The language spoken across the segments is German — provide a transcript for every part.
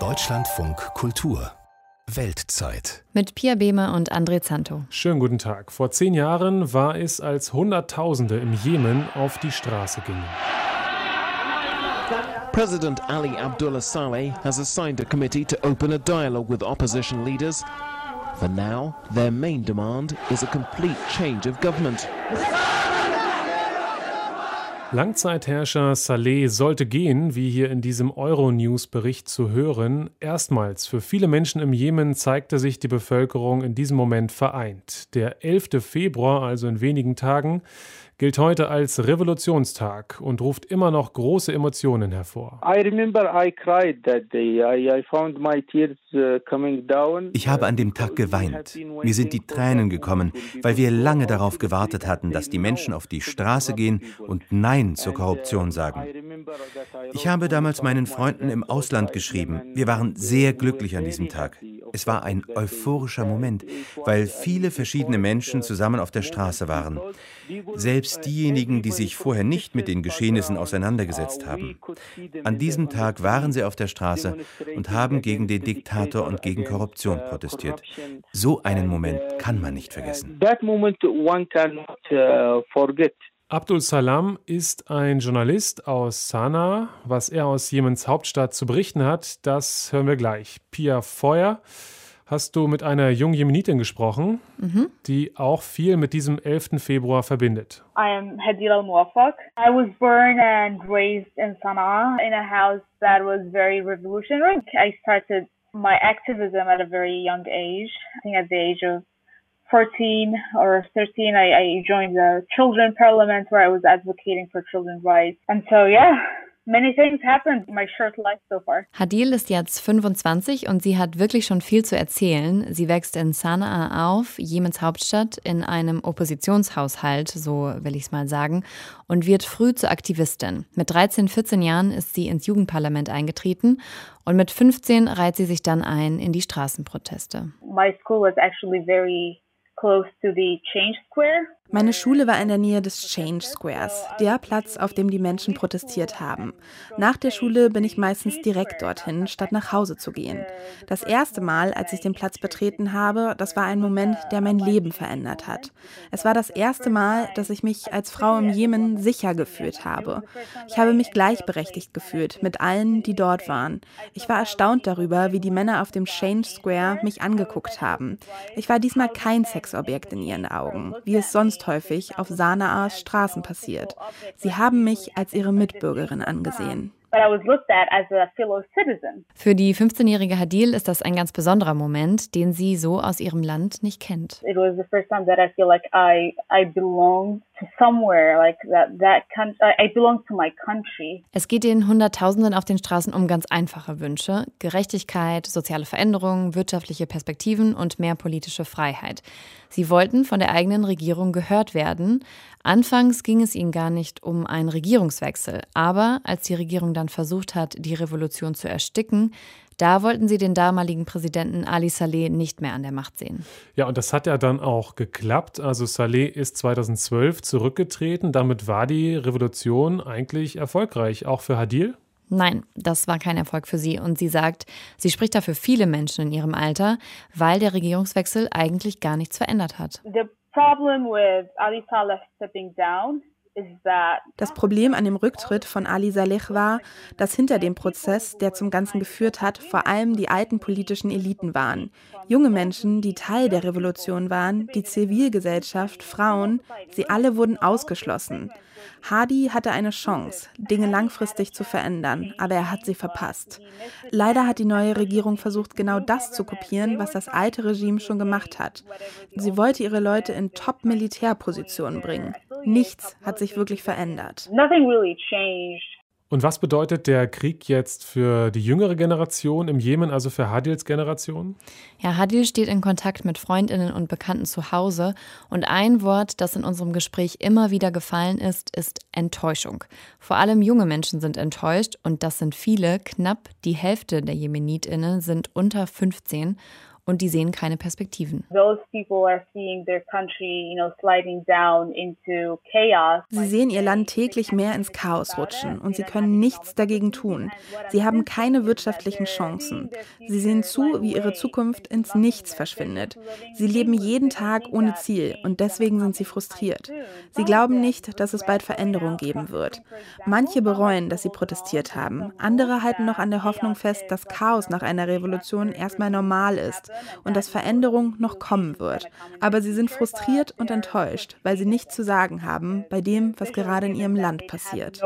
Deutschlandfunk Kultur Weltzeit. Mit Pia Behmer und André Zanto. Schönen guten Tag. Vor zehn Jahren war es, als Hunderttausende im Jemen auf die Straße gingen. President Ali Abdullah Saleh has assigned a committee to open a dialogue with opposition leaders. For now, their main demand is a complete change of government. Langzeitherrscher Saleh sollte gehen, wie hier in diesem Euronews-Bericht zu hören. Erstmals für viele Menschen im Jemen zeigte sich die Bevölkerung in diesem Moment vereint. Der 11. Februar, also in wenigen Tagen, gilt heute als Revolutionstag und ruft immer noch große Emotionen hervor. Uh, ich habe an dem Tag geweint. Mir sind die Tränen gekommen, weil wir lange darauf gewartet hatten, dass die Menschen auf die Straße gehen und Nein zur Korruption sagen. Ich habe damals meinen Freunden im Ausland geschrieben. Wir waren sehr glücklich an diesem Tag. Es war ein euphorischer Moment, weil viele verschiedene Menschen zusammen auf der Straße waren. Selbst diejenigen, die sich vorher nicht mit den Geschehnissen auseinandergesetzt haben. An diesem Tag waren sie auf der Straße und haben gegen den Diktator und gegen Korruption protestiert. So einen Moment kann man nicht vergessen. Abdul Salam ist ein Journalist aus Sanaa. Was er aus Jemens Hauptstadt zu berichten hat, das hören wir gleich. Pia Feuer hast du mit einer jungen Jemenitin gesprochen, mhm. die auch viel mit diesem 11. Februar verbindet. I am Hadil al-Muwafaq. I was born and raised in Sana'a in a house that was very revolutionary. I started my activism at a very young age. I think at the age of 14 or 13, I, I joined the children parliament where I was advocating for children's rights. And so, yeah, Many things happened in my short life so far. Hadil ist jetzt 25 und sie hat wirklich schon viel zu erzählen. Sie wächst in Sanaa auf, Jemens Hauptstadt, in einem Oppositionshaushalt, so will ich es mal sagen, und wird früh zur Aktivistin. Mit 13, 14 Jahren ist sie ins Jugendparlament eingetreten und mit 15 reiht sie sich dann ein in die Straßenproteste. My school was actually very close to the Change Square. Meine Schule war in der Nähe des Change Squares, der Platz, auf dem die Menschen protestiert haben. Nach der Schule bin ich meistens direkt dorthin, statt nach Hause zu gehen. Das erste Mal, als ich den Platz betreten habe, das war ein Moment, der mein Leben verändert hat. Es war das erste Mal, dass ich mich als Frau im Jemen sicher gefühlt habe. Ich habe mich gleichberechtigt gefühlt mit allen, die dort waren. Ich war erstaunt darüber, wie die Männer auf dem Change Square mich angeguckt haben. Ich war diesmal kein Sexobjekt in ihren Augen, wie es sonst häufig auf Sanaas Straßen passiert. Sie haben mich als ihre Mitbürgerin angesehen. Für die 15-jährige Hadil ist das ein ganz besonderer Moment, den sie so aus ihrem Land nicht kennt. It was the first time that I feel like I I belonged country. Es geht den Hunderttausenden auf den Straßen um ganz einfache Wünsche: Gerechtigkeit, soziale Veränderungen, wirtschaftliche Perspektiven und mehr politische Freiheit. Sie wollten von der eigenen Regierung gehört werden. Anfangs ging es ihnen gar nicht um einen Regierungswechsel, aber als die Regierung dann versucht hat, die Revolution zu ersticken, da wollten sie den damaligen Präsidenten Ali Saleh nicht mehr an der Macht sehen. Ja, und das hat ja dann auch geklappt. Also Saleh ist 2012 zurückgetreten. Damit war die Revolution eigentlich erfolgreich, auch für Hadil? Nein, das war kein Erfolg für sie. Und sie sagt, sie spricht dafür viele Menschen in ihrem Alter, weil der Regierungswechsel eigentlich gar nichts verändert hat. The problem with Ali Saleh stepping down das Problem an dem Rücktritt von Ali Saleh war, dass hinter dem Prozess, der zum Ganzen geführt hat, vor allem die alten politischen Eliten waren. Junge Menschen, die Teil der Revolution waren, die Zivilgesellschaft, Frauen, sie alle wurden ausgeschlossen. Hadi hatte eine Chance, Dinge langfristig zu verändern, aber er hat sie verpasst. Leider hat die neue Regierung versucht, genau das zu kopieren, was das alte Regime schon gemacht hat. Sie wollte ihre Leute in Top-Militärpositionen bringen. Nichts hat sich wirklich verändert. Und was bedeutet der Krieg jetzt für die jüngere Generation im Jemen, also für Hadils Generation? Ja, Hadil steht in Kontakt mit Freundinnen und Bekannten zu Hause. Und ein Wort, das in unserem Gespräch immer wieder gefallen ist, ist Enttäuschung. Vor allem junge Menschen sind enttäuscht und das sind viele. Knapp die Hälfte der Jemenitinnen sind unter 15. und die sehen keine Perspektiven. Sie sehen ihr Land täglich mehr ins Chaos rutschen und sie können nichts dagegen tun. Sie haben keine wirtschaftlichen Chancen. Sie sehen zu, wie ihre Zukunft ins Nichts verschwindet. Sie leben jeden Tag ohne Ziel und deswegen sind sie frustriert. Sie glauben nicht, dass es bald Veränderung geben wird. Manche bereuen, dass sie protestiert haben. Andere halten noch an der Hoffnung fest, dass Chaos nach einer Revolution erstmal normal ist und dass Veränderung noch kommen wird. Aber sie sind frustriert und enttäuscht, weil sie nichts zu sagen haben bei dem, was gerade in ihrem Land passiert.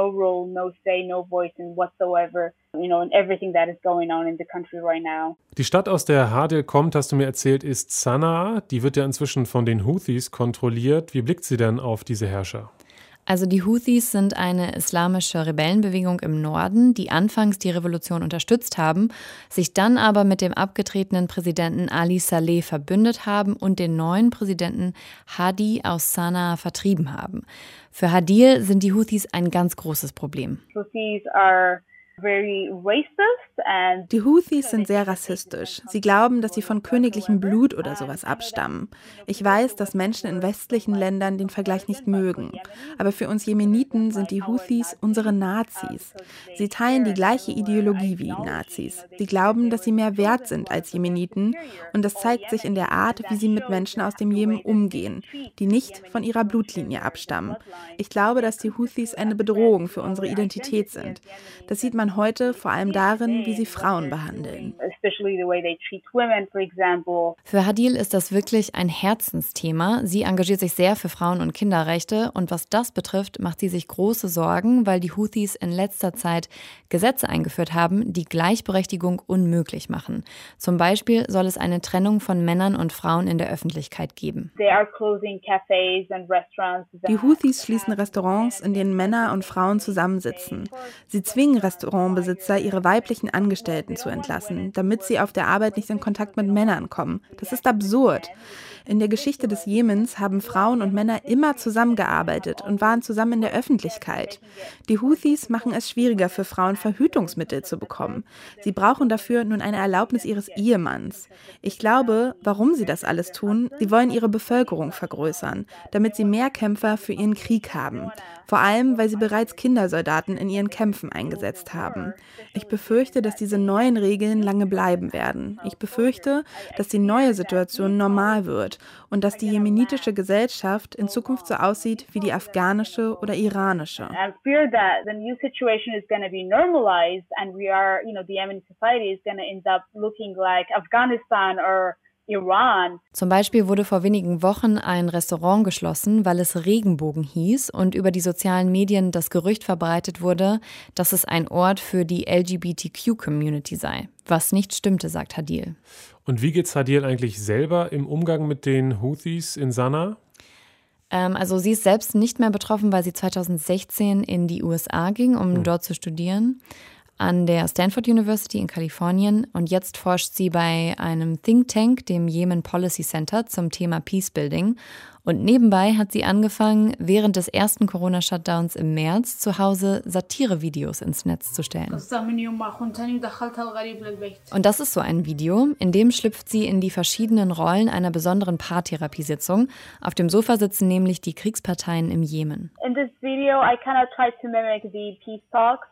Die Stadt, aus der Hadil kommt, hast du mir erzählt, ist Sanaa. Die wird ja inzwischen von den Houthis kontrolliert. Wie blickt sie denn auf diese Herrscher? Also die Houthis sind eine islamische Rebellenbewegung im Norden, die anfangs die Revolution unterstützt haben, sich dann aber mit dem abgetretenen Präsidenten Ali Saleh verbündet haben und den neuen Präsidenten Hadi aus Sanaa vertrieben haben. Für Hadil sind die Houthis ein ganz großes Problem. Houthis are die Houthis sind sehr rassistisch. Sie glauben, dass sie von königlichem Blut oder sowas abstammen. Ich weiß, dass Menschen in westlichen Ländern den Vergleich nicht mögen. Aber für uns Jemeniten sind die Houthis unsere Nazis. Sie teilen die gleiche Ideologie wie die Nazis. Sie glauben, dass sie mehr wert sind als Jemeniten. Und das zeigt sich in der Art, wie sie mit Menschen aus dem Jemen umgehen, die nicht von ihrer Blutlinie abstammen. Ich glaube, dass die Houthis eine Bedrohung für unsere Identität sind. Das sieht man man heute vor allem darin, wie sie Frauen behandeln. Für Hadil ist das wirklich ein Herzensthema. Sie engagiert sich sehr für Frauen- und Kinderrechte und was das betrifft, macht sie sich große Sorgen, weil die Houthis in letzter Zeit Gesetze eingeführt haben, die Gleichberechtigung unmöglich machen. Zum Beispiel soll es eine Trennung von Männern und Frauen in der Öffentlichkeit geben. Die Houthis schließen Restaurants, in denen Männer und Frauen zusammensitzen. Sie zwingen Restaurants Restaurantbesitzer ihre weiblichen Angestellten zu entlassen, damit sie auf der Arbeit nicht in Kontakt mit Männern kommen. Das ist absurd. In der Geschichte des Jemens haben Frauen und Männer immer zusammengearbeitet und waren zusammen in der Öffentlichkeit. Die Houthis machen es schwieriger für Frauen, Verhütungsmittel zu bekommen. Sie brauchen dafür nun eine Erlaubnis ihres Ehemanns. Ich glaube, warum sie das alles tun, sie wollen ihre Bevölkerung vergrößern, damit sie mehr Kämpfer für ihren Krieg haben. Vor allem, weil sie bereits Kindersoldaten in ihren Kämpfen eingesetzt haben. Ich befürchte, dass diese neuen Regeln lange bleiben werden. Ich befürchte, dass die neue Situation normal wird und dass die jemenitische Gesellschaft in Zukunft so aussieht wie die afghanische oder iranische. Afghanistan or. Zum Beispiel wurde vor wenigen Wochen ein Restaurant geschlossen, weil es Regenbogen hieß und über die sozialen Medien das Gerücht verbreitet wurde, dass es ein Ort für die LGBTQ-Community sei. Was nicht stimmte, sagt Hadil. Und wie geht's Hadil eigentlich selber im Umgang mit den Houthis in Sanaa? Ähm, also sie ist selbst nicht mehr betroffen, weil sie 2016 in die USA ging, um hm. dort zu studieren an der Stanford University in Kalifornien. Und jetzt forscht sie bei einem Think Tank, dem Yemen Policy Center, zum Thema Peacebuilding und nebenbei hat sie angefangen, während des ersten Corona-Shutdowns im März zu Hause Satirevideos ins Netz zu stellen. Und das ist so ein Video, in dem schlüpft sie in die verschiedenen Rollen einer besonderen Paartherapiesitzung. Auf dem Sofa sitzen nämlich die Kriegsparteien im Jemen.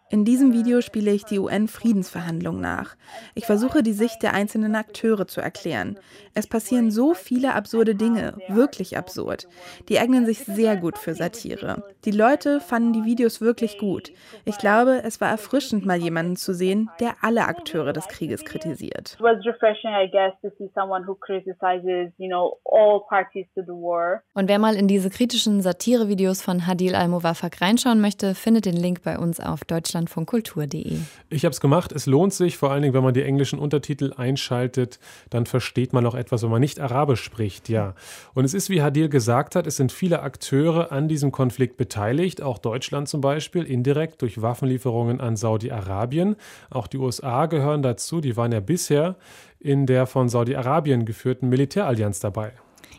In diesem Video spiele ich die UN-Friedensverhandlungen nach. Ich versuche, die Sicht der einzelnen Akteure zu erklären. Es passieren so viele absurde Dinge, wirklich absurd absurd. Die eignen sich sehr gut für Satire. Die Leute fanden die Videos wirklich gut. Ich glaube, es war erfrischend, mal jemanden zu sehen, der alle Akteure des Krieges kritisiert. Und wer mal in diese kritischen Satirevideos von Hadil Al-Muwafaq reinschauen möchte, findet den Link bei uns auf deutschlandfunkkultur.de. Ich habe es gemacht. Es lohnt sich, vor allen Dingen, wenn man die englischen Untertitel einschaltet, dann versteht man auch etwas, wenn man nicht Arabisch spricht. Ja. Und es ist, wie Hadil gesagt hat, es sind viele Akteure an diesem Konflikt beteiligt, auch Deutschland zum Beispiel, indirekt durch Waffenlieferungen an Saudi-Arabien. Auch die USA gehören dazu, die waren ja bisher in der von Saudi-Arabien geführten Militärallianz dabei.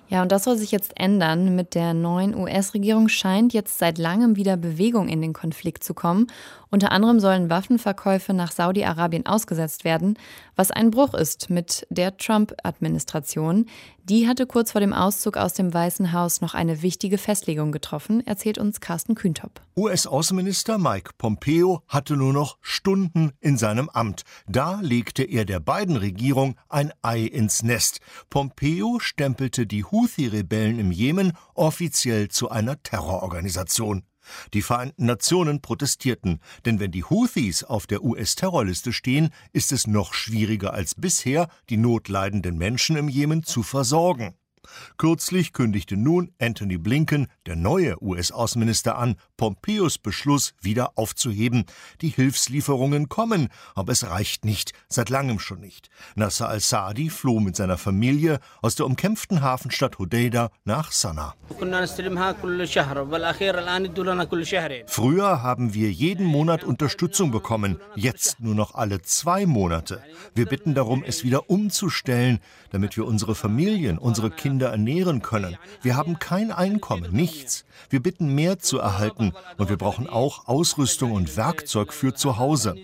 Ja, und das soll sich jetzt ändern. Mit der neuen US-Regierung scheint jetzt seit langem wieder Bewegung in den Konflikt zu kommen. Unter anderem sollen Waffenverkäufe nach Saudi-Arabien ausgesetzt werden, was ein Bruch ist mit der Trump-Administration. Die hatte kurz vor dem Auszug aus dem Weißen Haus noch eine wichtige Festlegung getroffen, erzählt uns Carsten Kühntop. US-Außenminister Mike Pompeo hatte nur noch Stunden in seinem Amt. Da legte er der beiden Regierung ein Ei ins Nest. Pompeo stempelte die Houthi-Rebellen im Jemen offiziell zu einer Terrororganisation. Die Vereinten Nationen protestierten, denn wenn die Houthis auf der US-Terrorliste stehen, ist es noch schwieriger als bisher, die notleidenden Menschen im Jemen zu versorgen. Kürzlich kündigte nun Anthony Blinken, der neue US-Außenminister, an, Pompeos Beschluss wieder aufzuheben. Die Hilfslieferungen kommen, aber es reicht nicht, seit langem schon nicht. Nasser al-Saadi floh mit seiner Familie aus der umkämpften Hafenstadt Hodeida nach Sanaa. Früher haben wir jeden Monat Unterstützung bekommen, jetzt nur noch alle zwei Monate. Wir bitten darum, es wieder umzustellen, damit wir unsere Familien, unsere Kinder Kinder ernähren können. Wir haben kein Einkommen, nichts. Wir bitten mehr zu erhalten und wir brauchen auch Ausrüstung und Werkzeug für zu Hause.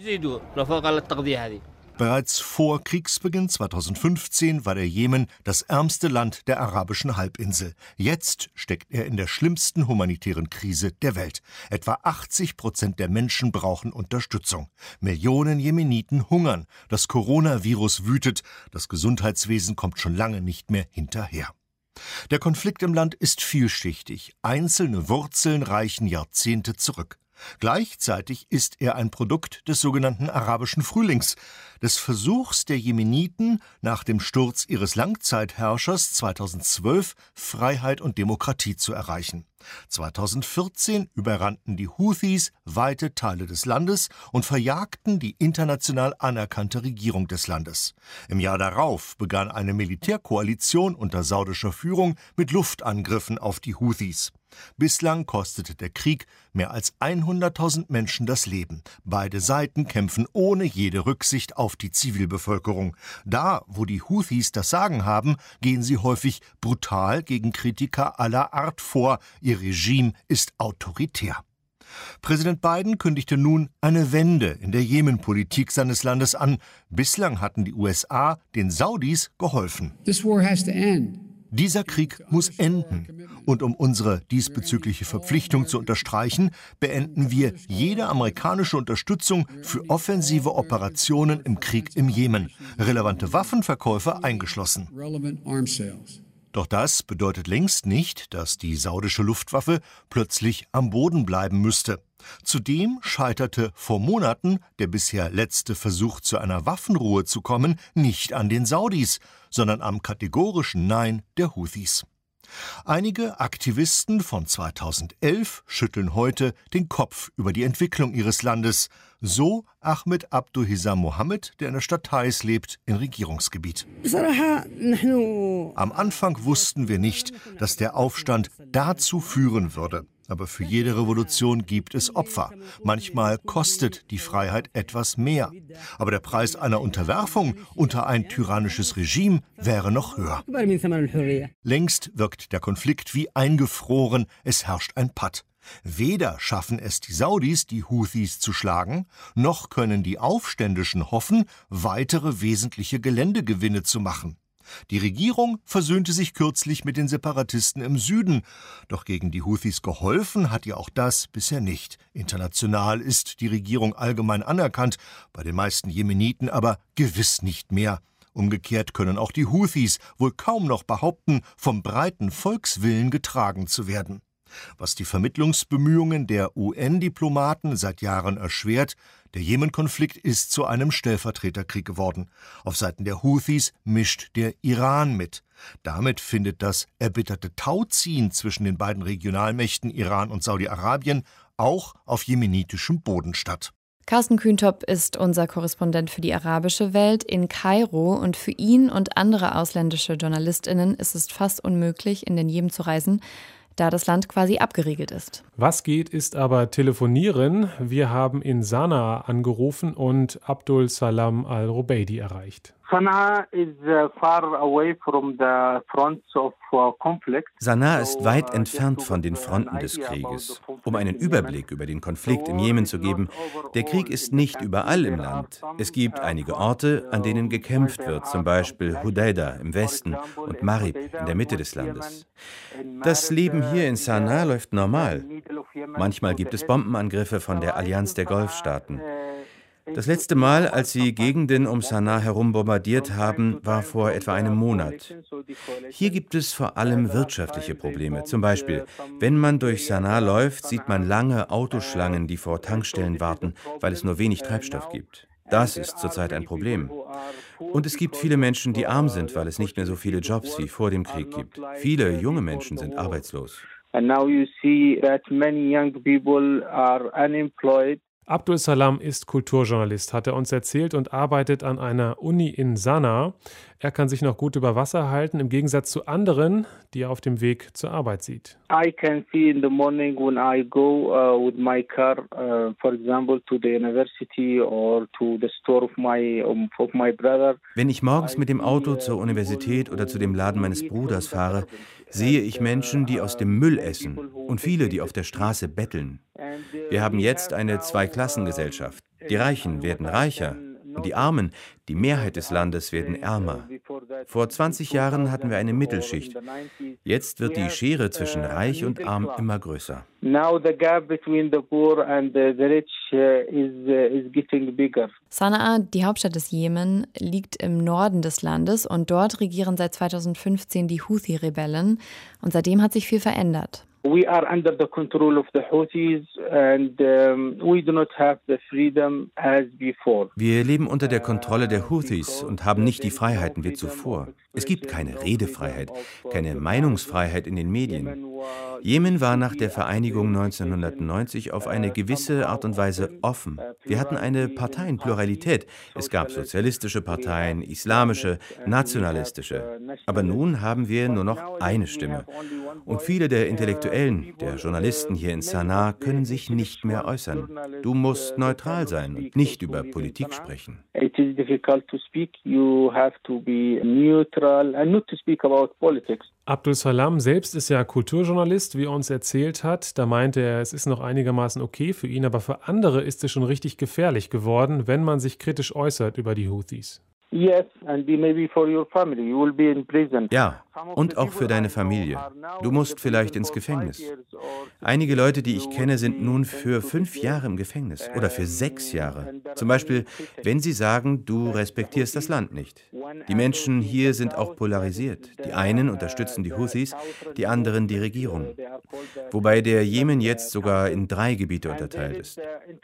Bereits vor Kriegsbeginn 2015 war der Jemen das ärmste Land der arabischen Halbinsel. Jetzt steckt er in der schlimmsten humanitären Krise der Welt. Etwa 80 Prozent der Menschen brauchen Unterstützung. Millionen Jemeniten hungern. Das Coronavirus wütet. Das Gesundheitswesen kommt schon lange nicht mehr hinterher. Der Konflikt im Land ist vielschichtig. Einzelne Wurzeln reichen Jahrzehnte zurück. Gleichzeitig ist er ein Produkt des sogenannten arabischen Frühlings, des Versuchs der Jemeniten, nach dem Sturz ihres Langzeitherrschers 2012 Freiheit und Demokratie zu erreichen. 2014 überrannten die Houthis weite Teile des Landes und verjagten die international anerkannte Regierung des Landes. Im Jahr darauf begann eine Militärkoalition unter saudischer Führung mit Luftangriffen auf die Houthis. Bislang kostete der Krieg mehr als 100.000 Menschen das Leben. Beide Seiten kämpfen ohne jede Rücksicht auf die Zivilbevölkerung. Da, wo die Houthis das Sagen haben, gehen sie häufig brutal gegen Kritiker aller Art vor. Ihr Regime ist autoritär. Präsident Biden kündigte nun eine Wende in der Jemenpolitik seines Landes an. Bislang hatten die USA den Saudis geholfen. This war has to end. Dieser Krieg muss enden. Und um unsere diesbezügliche Verpflichtung zu unterstreichen, beenden wir jede amerikanische Unterstützung für offensive Operationen im Krieg im Jemen, relevante Waffenverkäufe eingeschlossen. Doch das bedeutet längst nicht, dass die saudische Luftwaffe plötzlich am Boden bleiben müsste. Zudem scheiterte vor Monaten der bisher letzte Versuch zu einer Waffenruhe zu kommen nicht an den Saudis, sondern am kategorischen Nein der Houthis. Einige Aktivisten von 2011 schütteln heute den Kopf über die Entwicklung ihres Landes, so Ahmed Abduhizam Mohammed, der in der Stadt Thais lebt, im Regierungsgebiet. Am Anfang wussten wir nicht, dass der Aufstand dazu führen würde. Aber für jede Revolution gibt es Opfer. Manchmal kostet die Freiheit etwas mehr. Aber der Preis einer Unterwerfung unter ein tyrannisches Regime wäre noch höher. Längst wirkt der Konflikt wie eingefroren, es herrscht ein Patt. Weder schaffen es die Saudis, die Houthis zu schlagen, noch können die Aufständischen hoffen, weitere wesentliche Geländegewinne zu machen. Die Regierung versöhnte sich kürzlich mit den Separatisten im Süden, doch gegen die Houthis geholfen hat ihr auch das bisher nicht. International ist die Regierung allgemein anerkannt, bei den meisten Jemeniten aber gewiss nicht mehr. Umgekehrt können auch die Houthis wohl kaum noch behaupten, vom breiten Volkswillen getragen zu werden. Was die Vermittlungsbemühungen der UN-Diplomaten seit Jahren erschwert, der Jemen-Konflikt ist zu einem Stellvertreterkrieg geworden. Auf Seiten der Houthis mischt der Iran mit. Damit findet das erbitterte Tauziehen zwischen den beiden Regionalmächten Iran und Saudi-Arabien auch auf jemenitischem Boden statt. Carsten Kühntop ist unser Korrespondent für die arabische Welt in Kairo und für ihn und andere ausländische Journalistinnen ist es fast unmöglich, in den Jemen zu reisen, da das Land quasi abgeriegelt ist. Was geht, ist aber telefonieren. Wir haben in Sanaa angerufen und Abdul Salam al-Rubeidi erreicht. Sanaa ist weit entfernt von den Fronten des Krieges. Um einen Überblick über den Konflikt im Jemen zu geben, der Krieg ist nicht überall im Land. Es gibt einige Orte, an denen gekämpft wird, zum Beispiel Hudaida im Westen und Marib in der Mitte des Landes. Das Leben hier in Sanaa läuft normal. Manchmal gibt es Bombenangriffe von der Allianz der Golfstaaten. Das letzte Mal, als sie Gegenden um Sanaa herum bombardiert haben, war vor etwa einem Monat. Hier gibt es vor allem wirtschaftliche Probleme. Zum Beispiel, wenn man durch Sanaa läuft, sieht man lange Autoschlangen, die vor Tankstellen warten, weil es nur wenig Treibstoff gibt. Das ist zurzeit ein Problem. Und es gibt viele Menschen, die arm sind, weil es nicht mehr so viele Jobs wie vor dem Krieg gibt. Viele junge Menschen sind arbeitslos. And now you see that many young people are unemployed. Abdul Salam ist Kulturjournalist, hat er uns erzählt und arbeitet an einer Uni in Sanaa. Er kann sich noch gut über Wasser halten, im Gegensatz zu anderen, die er auf dem Weg zur Arbeit sieht. I can see in the morning when I go uh, with my car, uh, for example, to the university or to the store of my um, of my brother. Wenn ich morgens mit dem Auto zur Universität oder zu dem Laden meines Bruders fahre, sehe ich Menschen, die aus dem Müll essen und viele, die auf der Straße betteln. Wir haben jetzt eine Zweiklassengesellschaft. Die Reichen werden reicher und die Armen, die Mehrheit des Landes, werden ärmer. Vor 20 Jahren hatten wir eine Mittelschicht. Jetzt wird die Schere zwischen Reich und Arm immer größer. Uh, uh, Sanaa, die Hauptstadt des Jemen, liegt im Norden des Landes und dort regieren seit 2015 die Houthi-Rebellen. Und seitdem hat sich viel verändert. We are under the control of the Houthis and um, we do not have the freedom as before. Wir leben unter der Kontrolle der Houthis und haben nicht die Freiheiten wie zuvor. Es gibt keine Redefreiheit, keine Meinungsfreiheit in den Medien. Jemen war nach der Vereinigung 1990 auf eine gewisse Art und Weise offen. Wir hatten eine Parteienpluralität. Es gab sozialistische Parteien, islamische, nationalistische. Aber nun haben wir nur noch eine Stimme. Und viele der Intellektuellen, der Journalisten hier in Sanaa können sich nicht mehr äußern. Du musst neutral sein und nicht über Politik sprechen. It is difficult to speak. You have to be neutral and not to speak about politics. Abdul Salam selbst ist ja Kulturjournalist, wie er uns erzählt hat. Da meinte er, es ist noch einigermaßen okay für ihn, aber für andere ist es schon richtig gefährlich geworden, wenn man sich kritisch äußert über die Houthis. Ja, und auch für deine Familie. Du musst vielleicht ins Gefängnis. Einige Leute, die ich kenne, sind nun für fünf Jahre im Gefängnis oder für sechs Jahre. Zum Beispiel, wenn sie sagen, du respektierst das Land nicht. Die Menschen hier sind auch polarisiert. Die einen unterstützen die Houthis, die anderen die Regierung. Wobei der Jemen jetzt sogar in drei Gebiete unterteilt ist.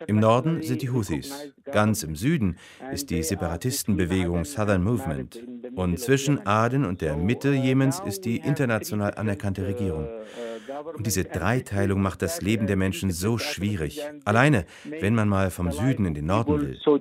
Im Norden sind die Houthis. Ganz im Süden ist die Separatistenbewegung Southern Movement. Und zwischen Aden und der Mitte Jemens ist die international anerkannte Regierung. Und diese Dreiteilung macht das Leben der Menschen so schwierig. Alleine, wenn man mal vom Süden in den Norden will. Uh,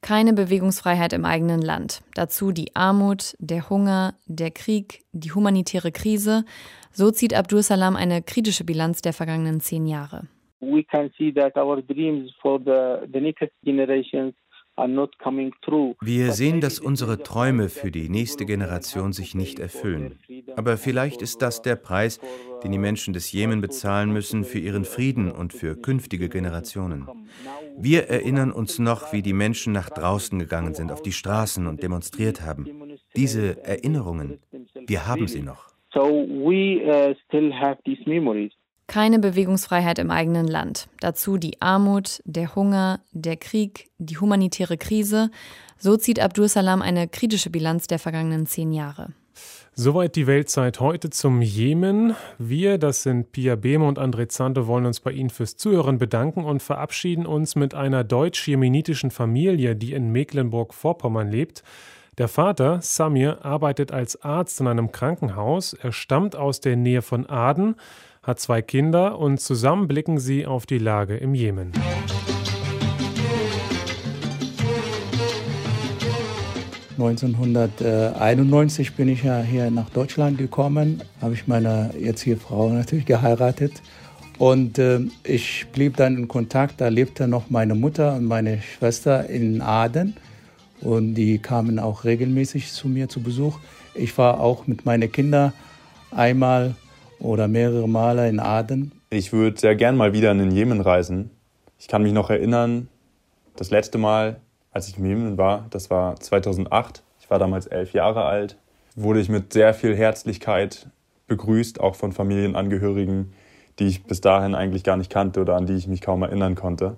Keine Bewegungsfreiheit im eigenen Land. Dazu die Armut, der Hunger, der Krieg, die humanitäre Krise. So zieht Abdul Salam eine kritische Bilanz der vergangenen zehn Jahre. We can see that our dreams for the, the next generations wir sehen, dass unsere Träume für die nächste Generation sich nicht erfüllen. Aber vielleicht ist das der Preis, den die Menschen des Jemen bezahlen müssen für ihren Frieden und für künftige Generationen. Wir erinnern uns noch, wie die Menschen nach draußen gegangen sind, auf die Straßen und demonstriert haben. Diese Erinnerungen, wir haben sie noch. So we uh, still have these memories. Keine Bewegungsfreiheit im eigenen Land. Dazu die Armut, der Hunger, der Krieg, die humanitäre Krise. So zieht Abdul Salam eine kritische Bilanz der vergangenen zehn Jahre. Soweit die Weltzeit heute zum Jemen. Wir, das sind Pia Behme und André Zante, wollen uns bei Ihnen fürs Zuhören bedanken und verabschieden uns mit einer deutsch-jemenitischen Familie, die in Mecklenburg-Vorpommern lebt. Der Vater, Samir, arbeitet als Arzt in einem Krankenhaus. Er stammt aus der Nähe von Aden hat zwei Kinder und zusammen blicken sie auf die Lage im Jemen. ...1991 bin ich ja hier nach Deutschland gekommen, habe ich meine jetzige Frau natürlich geheiratet Und äh, ich blieb dann in Kontakt. Da lebte noch meine Mutter und meine Schwester in Aden. Und die kamen auch regelmäßig zu mir zu Besuch. Ich war auch mit meinen Kindern einmal oder mehrere Male in Aden. Ich würde sehr gern mal wieder in den Jemen reisen. Ich kann mich noch erinnern, das letzte Mal, als ich im Jemen war, das war 2008. Ich war damals elf Jahre alt. Wurde ich mit sehr viel Herzlichkeit begrüßt, auch von Familienangehörigen, die ich bis dahin eigentlich gar nicht kannte oder an die ich mich kaum erinnern konnte.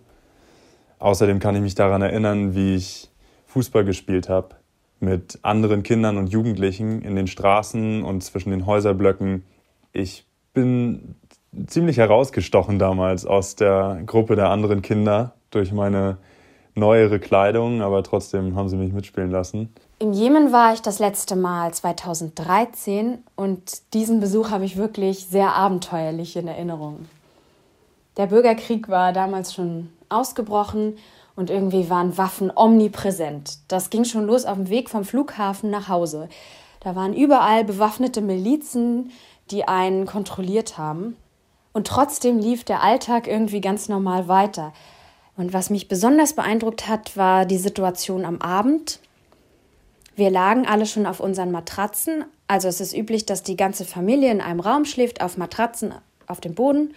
Außerdem kann ich mich daran erinnern, wie ich Fußball gespielt habe mit anderen Kindern und Jugendlichen in den Straßen und zwischen den Häuserblöcken. Ich bin ziemlich herausgestochen damals aus der Gruppe der anderen Kinder durch meine neuere Kleidung, aber trotzdem haben sie mich mitspielen lassen. Im Jemen war ich das letzte Mal 2013 und diesen Besuch habe ich wirklich sehr abenteuerlich in Erinnerung. Der Bürgerkrieg war damals schon ausgebrochen und irgendwie waren Waffen omnipräsent. Das ging schon los auf dem Weg vom Flughafen nach Hause. Da waren überall bewaffnete Milizen, die einen kontrolliert haben. Und trotzdem lief der Alltag irgendwie ganz normal weiter. Und was mich besonders beeindruckt hat, war die Situation am Abend. Wir lagen alle schon auf unseren Matratzen. Also es ist üblich, dass die ganze Familie in einem Raum schläft, auf Matratzen auf dem Boden.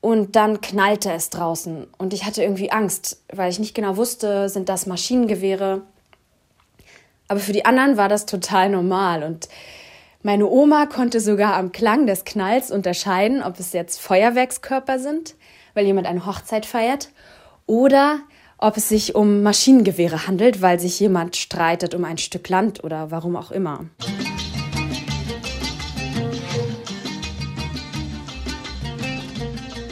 Und dann knallte es draußen. Und ich hatte irgendwie Angst, weil ich nicht genau wusste, sind das Maschinengewehre. Aber für die anderen war das total normal. Und meine Oma konnte sogar am Klang des Knalls unterscheiden, ob es jetzt Feuerwerkskörper sind, weil jemand eine Hochzeit feiert, oder ob es sich um Maschinengewehre handelt, weil sich jemand streitet um ein Stück Land oder warum auch immer.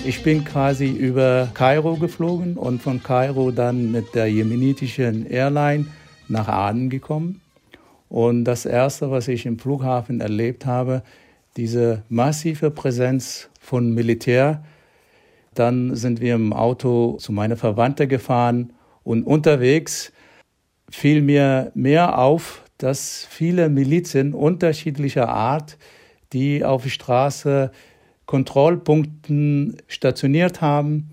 Ich bin quasi über Kairo geflogen und von Kairo dann mit der jemenitischen Airline nach Aden gekommen. Und das Erste, was ich im Flughafen erlebt habe, diese massive Präsenz von Militär. Dann sind wir im Auto zu meiner Verwandte gefahren und unterwegs fiel mir mehr auf, dass viele Milizen unterschiedlicher Art, die auf der Straße Kontrollpunkten stationiert haben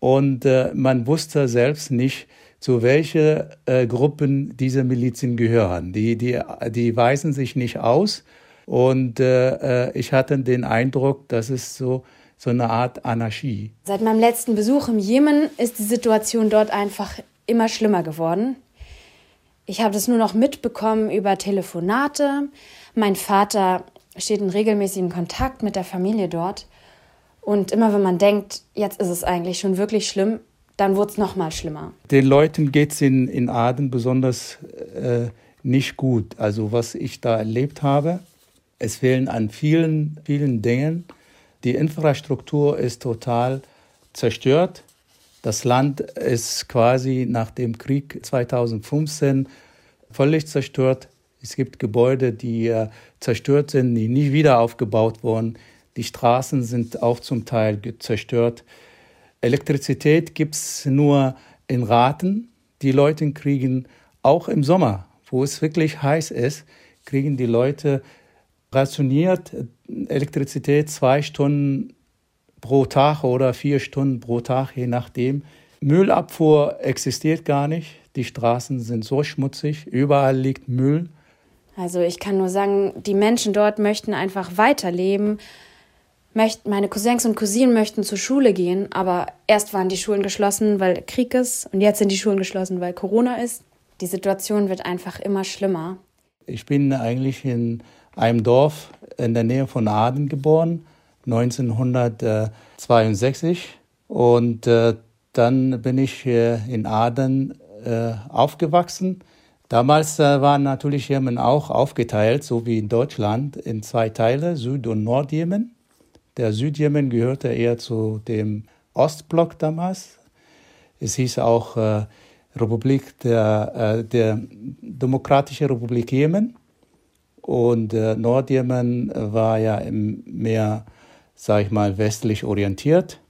und äh, man wusste selbst nicht, zu welchen äh, Gruppen diese Milizen gehören. Die, die, die weisen sich nicht aus. Und äh, äh, ich hatte den Eindruck, das ist so, so eine Art Anarchie. Seit meinem letzten Besuch im Jemen ist die Situation dort einfach immer schlimmer geworden. Ich habe das nur noch mitbekommen über Telefonate. Mein Vater steht in regelmäßigem Kontakt mit der Familie dort. Und immer wenn man denkt, jetzt ist es eigentlich schon wirklich schlimm, dann wurde es noch mal schlimmer. Den Leuten geht es in, in Aden besonders äh, nicht gut. Also was ich da erlebt habe, es fehlen an vielen, vielen Dingen. Die Infrastruktur ist total zerstört. Das Land ist quasi nach dem Krieg 2015 völlig zerstört. Es gibt Gebäude, die äh, zerstört sind, die nie wieder aufgebaut wurden. Die Straßen sind auch zum Teil zerstört. Elektrizität gibt es nur in Raten. Die Leute kriegen auch im Sommer, wo es wirklich heiß ist, kriegen die Leute rationiert Elektrizität zwei Stunden pro Tag oder vier Stunden pro Tag, je nachdem. Müllabfuhr existiert gar nicht. Die Straßen sind so schmutzig, überall liegt Müll. Also ich kann nur sagen, die Menschen dort möchten einfach weiterleben, meine Cousins und Cousinen möchten zur Schule gehen, aber erst waren die Schulen geschlossen, weil Krieg ist und jetzt sind die Schulen geschlossen, weil Corona ist. Die Situation wird einfach immer schlimmer. Ich bin eigentlich in einem Dorf in der Nähe von Aden geboren, 1962. Und äh, dann bin ich in Aden äh, aufgewachsen. Damals äh, war natürlich Jemen auch aufgeteilt, so wie in Deutschland, in zwei Teile, Süd- und Nordjemen. Der Südjemen gehörte eher zu dem Ostblock damals. Es hieß auch äh, Republik der, äh, der Demokratische Republik Jemen. Und äh, Nordjemen war ja mehr, sag ich mal, westlich orientiert.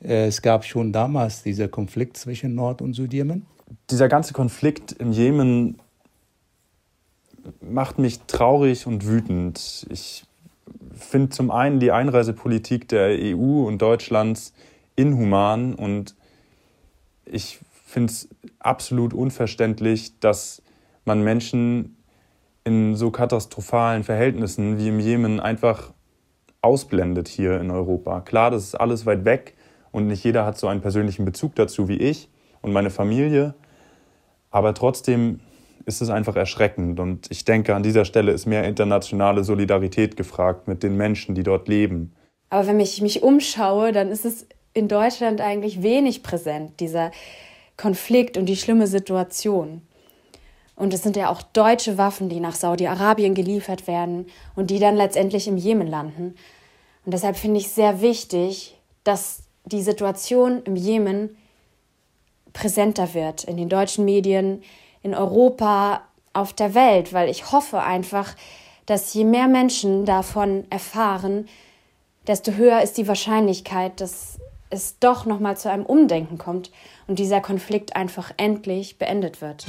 Es gab schon damals diesen Konflikt zwischen Nord- und Südjemen. Dieser ganze Konflikt im Jemen macht mich traurig und wütend. Ich finde zum einen die Einreisepolitik der EU und Deutschlands inhuman und ich finde es absolut unverständlich, dass man Menschen in so katastrophalen Verhältnissen wie im Jemen einfach ausblendet hier in Europa. Klar, das ist alles weit weg und nicht jeder hat so einen persönlichen Bezug dazu wie ich und meine Familie, aber trotzdem ist es einfach erschreckend und ich denke, an dieser Stelle ist mehr internationale Solidarität gefragt mit den Menschen, die dort leben. Aber wenn ich mich umschaue, dann ist es in Deutschland eigentlich wenig präsent, dieser Konflikt und die schlimme Situation. Und es sind ja auch deutsche Waffen, die nach Saudi-Arabien geliefert werden und die dann letztendlich im Jemen landen. Und deshalb finde ich sehr wichtig, dass die Situation im Jemen präsenter wird in den deutschen Medien, in Europa, auf der Welt, weil ich hoffe einfach, dass je mehr Menschen davon erfahren, desto höher ist die Wahrscheinlichkeit, dass es doch noch mal zu einem Umdenken kommt und dieser Konflikt einfach endlich beendet wird.